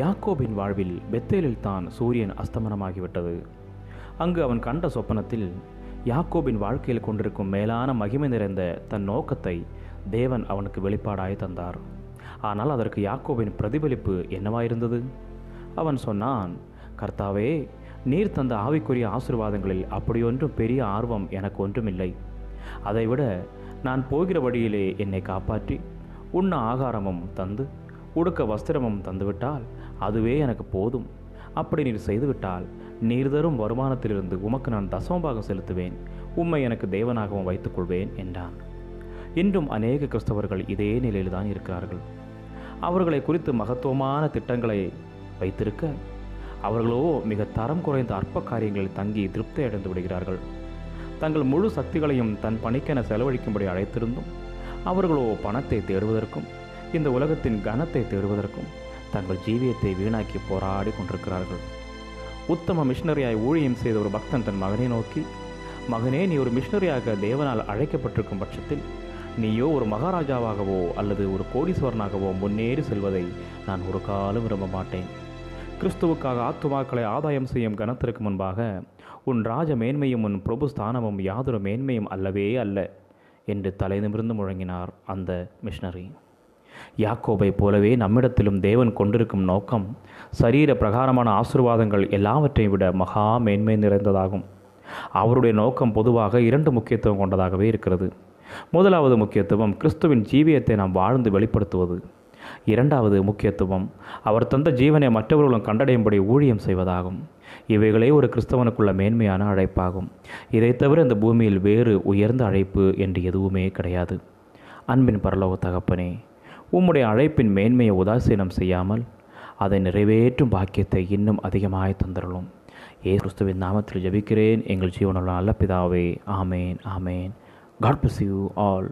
யாக்கோபின் வாழ்வில் பெத்தேலில் தான் சூரியன் அஸ்தமனமாகிவிட்டது. அங்கு அவன் கண்ட சொப்பனத்தில் யாக்கோபின் வாழ்க்கையில் கொண்டிருக்கும் மேலான மகிமை நிறைந்த தன் நோக்கத்தை தேவன் அவனுக்கு வெளிப்பாடாய் தந்தார். ஆனால் அதற்கு யாக்கோபின் பிரதிபலிப்பு என்னவாயிருந்தது? அவன் சொன்னான் கர்த்தாவே நீர் தந்த ஆவிக்குரிய ஆசீர்வாதங்களில் அப்படியொன்றும் பெரிய ஆர்வம் எனக்கு ஒன்றுமில்லை. அதைவிட நான் போகிற வழியிலே என்னை காப்பாற்றி உண்ண ஆகாரமும் தந்து உடுக்க வஸ்திரமும் தந்துவிட்டால் அதுவே எனக்கு போதும். அப்படி நீர் செய்துவிட்டால் நீர் தரும் வருமானத்திலிருந்து உமக்கு நான் தசமபாகம் செலுத்துவேன். உம்மை எனக்கு தேவனாகவும் வைத்துக்கொள்வேன் என்றான். இன்றும் அநேக கிறிஸ்தவர்கள் இதே நிலையில்தான் இருக்கிறார்கள். அவர்களை குறித்து மகத்துவமான திட்டங்களை வைத்திருக்க அவர்களோ மிக தரம் குறைந்த அற்ப காரியங்களில் தங்கி திருப்தி அடைந்து விடுகிறார்கள். தங்கள் முழு சக்திகளையும் தன் பணிக்கென செலவழிக்கும்படி அழைத்திருந்தும் அவர்களோ பணத்தை தேடுவதற்கும் இந்த உலகத்தின் கனத்தை தேடுவதற்கும் தங்கள் ஜீவியத்தை வீணாக்கி போராடி கொண்டிருக்கிறார்கள். உத்தம மிஷினரியாய் ஊழியம் செய்த ஒரு பக்தன் தன் மகனை நோக்கி மகனே நீ ஒரு மிஷினரியாக தேவனால் அழைக்கப்பட்டிருக்கும் பட்சத்தில் நீயோ ஒரு மகாராஜாவாகவோ அல்லது ஒரு கோடீஸ்வரனாகவோ முன்னேறி செல்வதை நான் ஒரு காலம் விரும்ப மாட்டேன். கிறிஸ்துவுக்காக ஆத்துமாக்களை ஆதாயம் செய்யும் கனத்திற்கு முன்பாக உன் ராஜ மேன்மையும் உன் பிரபு ஸ்தானமும் யாதொரு மேன்மையும் அல்லவே அல்ல என்று தலை நிமிர்ந்து முழங்கினார் அந்த மிஷினரி யாக்கோபை போலவே நம்மிடத்திலும் தேவன் கொண்டிருக்கும் நோக்கம் சரீர பிரகாரமான ஆசீர்வாதங்கள் எல்லாவற்றையும் விட மகா மேன்மை நிறைந்ததாகும். அவருடைய நோக்கம் பொதுவாக இரண்டு முக்கியத்துவம் கொண்டதாகவே இருக்கிறது. முதலாவது முக்கியத்துவம் கிறிஸ்துவின் ஜீவியத்தை நாம் வாழ்ந்து வெளிப்படுத்துவது. இரண்டாவது முக்கியத்துவம் அவர் தந்த ஜீவனை மற்றவர்களும் கண்டடையும்படி ஊழியம் செய்வதாகும். இவைகளே ஒரு கிறிஸ்தவனுக்குள்ள மேன்மையான அழைப்பாகும். இதைத் தவிர இந்த பூமியில் வேறு உயர்ந்த அழைப்பு என்று எதுவுமே கிடையாது. அன்பின் பரலோக தகப்பனே உம்முடைய அழைப்பின் மேன்மையை உதாசீனம் செய்யாமல் அதை நிறைவேற்றும் பாக்கியத்தை இன்னும் அதிகமாய் தந்தரலும் ஏ கிறிஸ்துவின் நாமத்தில் ஜெபிக்கிறேன். எங்கள் ஜீவனுள்ள நல்ல பிதாவே ஆமேன் ஆமேன். God bless you all